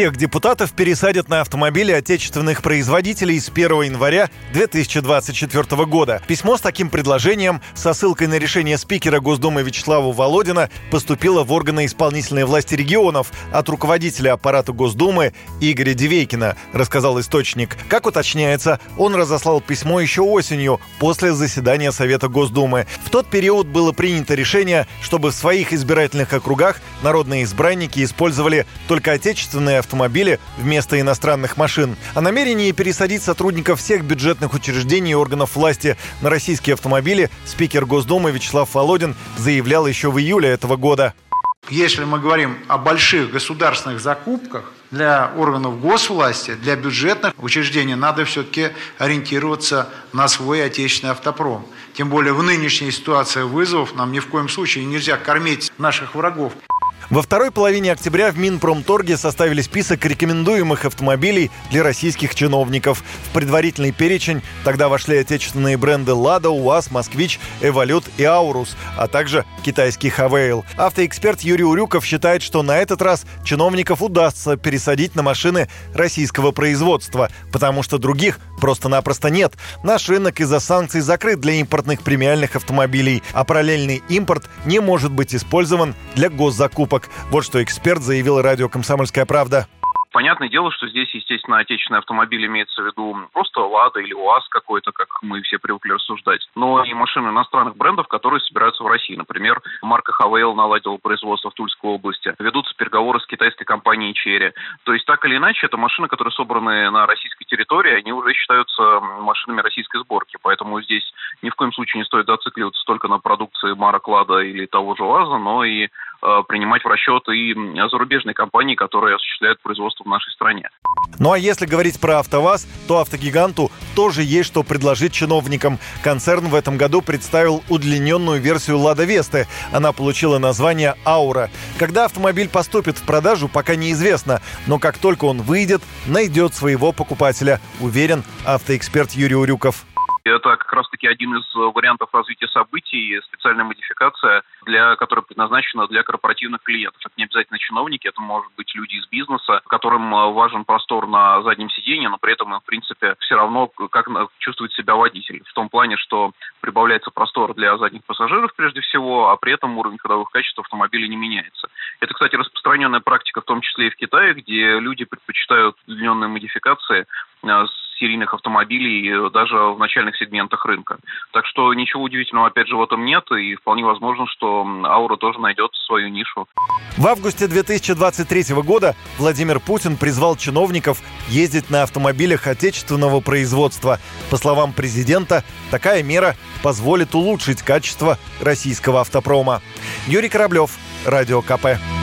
Всех депутатов пересадят на автомобили отечественных производителей с 1 января 2024 года. Письмо с таким предложением со ссылкой на решение спикера Госдумы Вячеслава Володина поступило в органы исполнительной власти регионов от руководителя аппарата Госдумы Игоря Дивейкина, рассказал источник. Как уточняется, он разослал письмо еще осенью, после заседания Совета Госдумы. В тот период было принято решение, чтобы в своих избирательных округах народные избранники использовали только отечественные автомобили вместо иностранных машин. О намерении пересадить сотрудников всех бюджетных учреждений и органов власти на российские автомобили спикер Госдумы Вячеслав Володин заявлял еще в июле этого года. Если мы говорим о больших государственных закупках, для органов госвласти, для бюджетных учреждений надо все-таки ориентироваться на свой отечественный автопром. Тем более в нынешней ситуации вызовов нам ни в коем случае нельзя кормить наших врагов. Во второй половине октября в Минпромторге составили список рекомендуемых автомобилей для российских чиновников. В предварительный перечень тогда вошли отечественные бренды «Лада», «УАЗ», «Москвич», «Эволют» и «Аурус», а также китайский «Хавейл». Автоэксперт Юрий Урюков считает, что на этот раз чиновников удастся пересадить на машины российского производства, потому что других просто-напросто нет. Наш рынок из-за санкций закрыт для импортных премиальных автомобилей, а параллельный импорт не может быть использован для госзакупок ошибок. Вот что эксперт заявил радио «Комсомольская правда». Понятное дело, что здесь, естественно, отечественный автомобиль имеется в виду просто «Лада» или «УАЗ» какой-то, как мы все привыкли рассуждать, но и машины иностранных брендов, которые собираются в России. Например, марка «Хавейл» наладила производство в Тульской области. Ведутся переговоры с китайской компанией «Черри». То есть, так или иначе, это машины, которые собраны на российской территории, они уже считаются машинами российской сборки. Поэтому здесь ни в коем случае не стоит зацикливаться только на продукции марок «Лада» или того же «УАЗа», но и принимать в расчет и зарубежные компании, которые осуществляют производство в нашей стране. Ну а если говорить про АвтоВАЗ, то автогиганту тоже есть что предложить чиновникам. Концерн в этом году представил удлиненную версию «Лада Весты». Она получила название «Аура». Когда автомобиль поступит в продажу, пока неизвестно, но как только он выйдет, найдет своего покупателя, уверен автоэксперт Юрий Урюков. Это как раз-таки один из вариантов развития событий, специальная модификация, для, которая предназначена для корпоративных клиентов. Это не обязательно чиновники, это может быть люди из бизнеса, которым э, важен простор на заднем сиденье, но при этом, в принципе, все равно как чувствует себя водитель. В том плане, что прибавляется простор для задних пассажиров прежде всего, а при этом уровень ходовых качеств автомобиля не меняется. Это, кстати, распространенная практика, в том числе и в Китае, где люди предпочитают удлиненные модификации э, с серийных автомобилей э, даже в начальных сегментах рынка. Так что ничего удивительного, опять же, в этом нет, и вполне возможно, что Аура тоже найдет свою нишу. В августе 2023 года Владимир Путин призвал чиновников ездить на автомобилях отечественного производства. По словам президента, такая мера позволит улучшить качество российского автопрома. Юрий Кораблев, Радио КП.